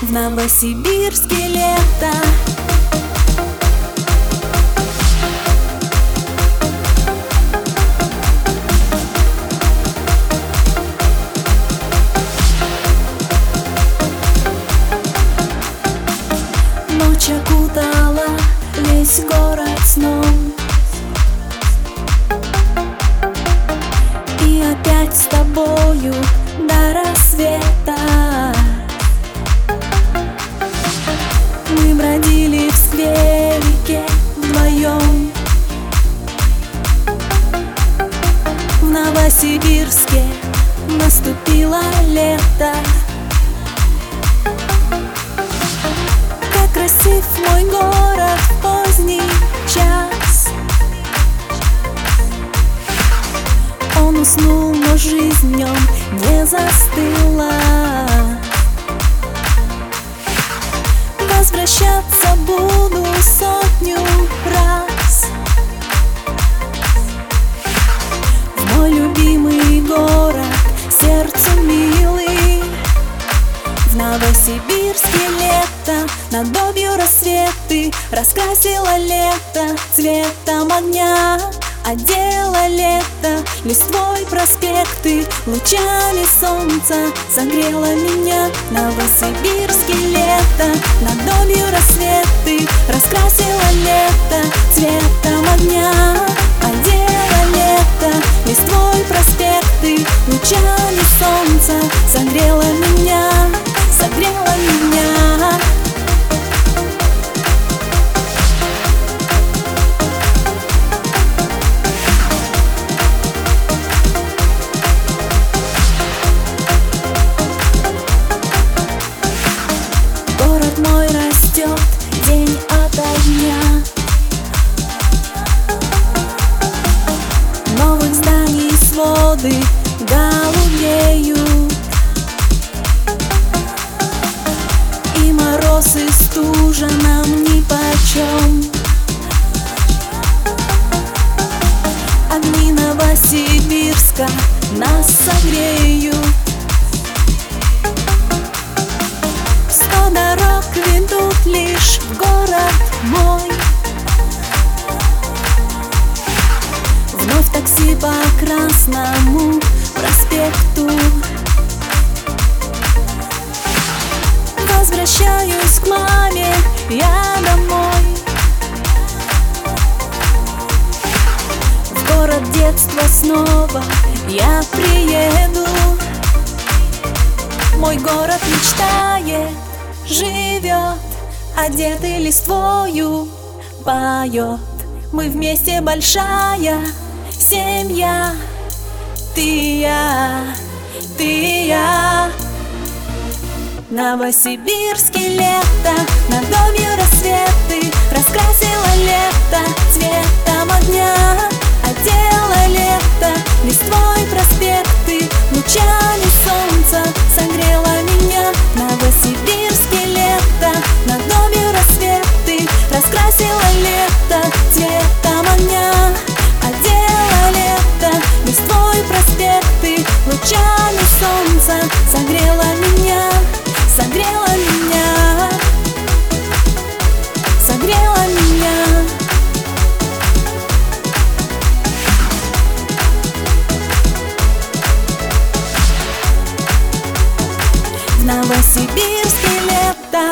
Новосибирске лето. Ночь окутала весь город сном. И опять с тобою до рассвета Новосибирске наступило лето. Как красив мой город в поздний час. Он уснул, но жизнь в нем не застыла. Возвращаться любимый город, сердцу милый. В Новосибирске лето, над обью рассветы Раскрасило лето цветом огня. Одела лето листвой проспекты Лучами солнца согрело меня. Новосибирске лето Над обью рассветы Раскрасило лето цветом огня согрело меня Согрело меня. Город мой растет день ото дня. Новых зданий своды голубеют мороз и стужа нам нипочем Огни Новосибирска нас согреют. Сто дорог ведут лишь в город мой. Вновь такси по Красному к маме, я домой В город детства снова я приеду мой город мечтает, живет, одетый листвою поет. Мы вместе большая семья, ты и я, ты и я. Новосибирске лето, над домью рассветы Раскрасило лето Новосибирске лето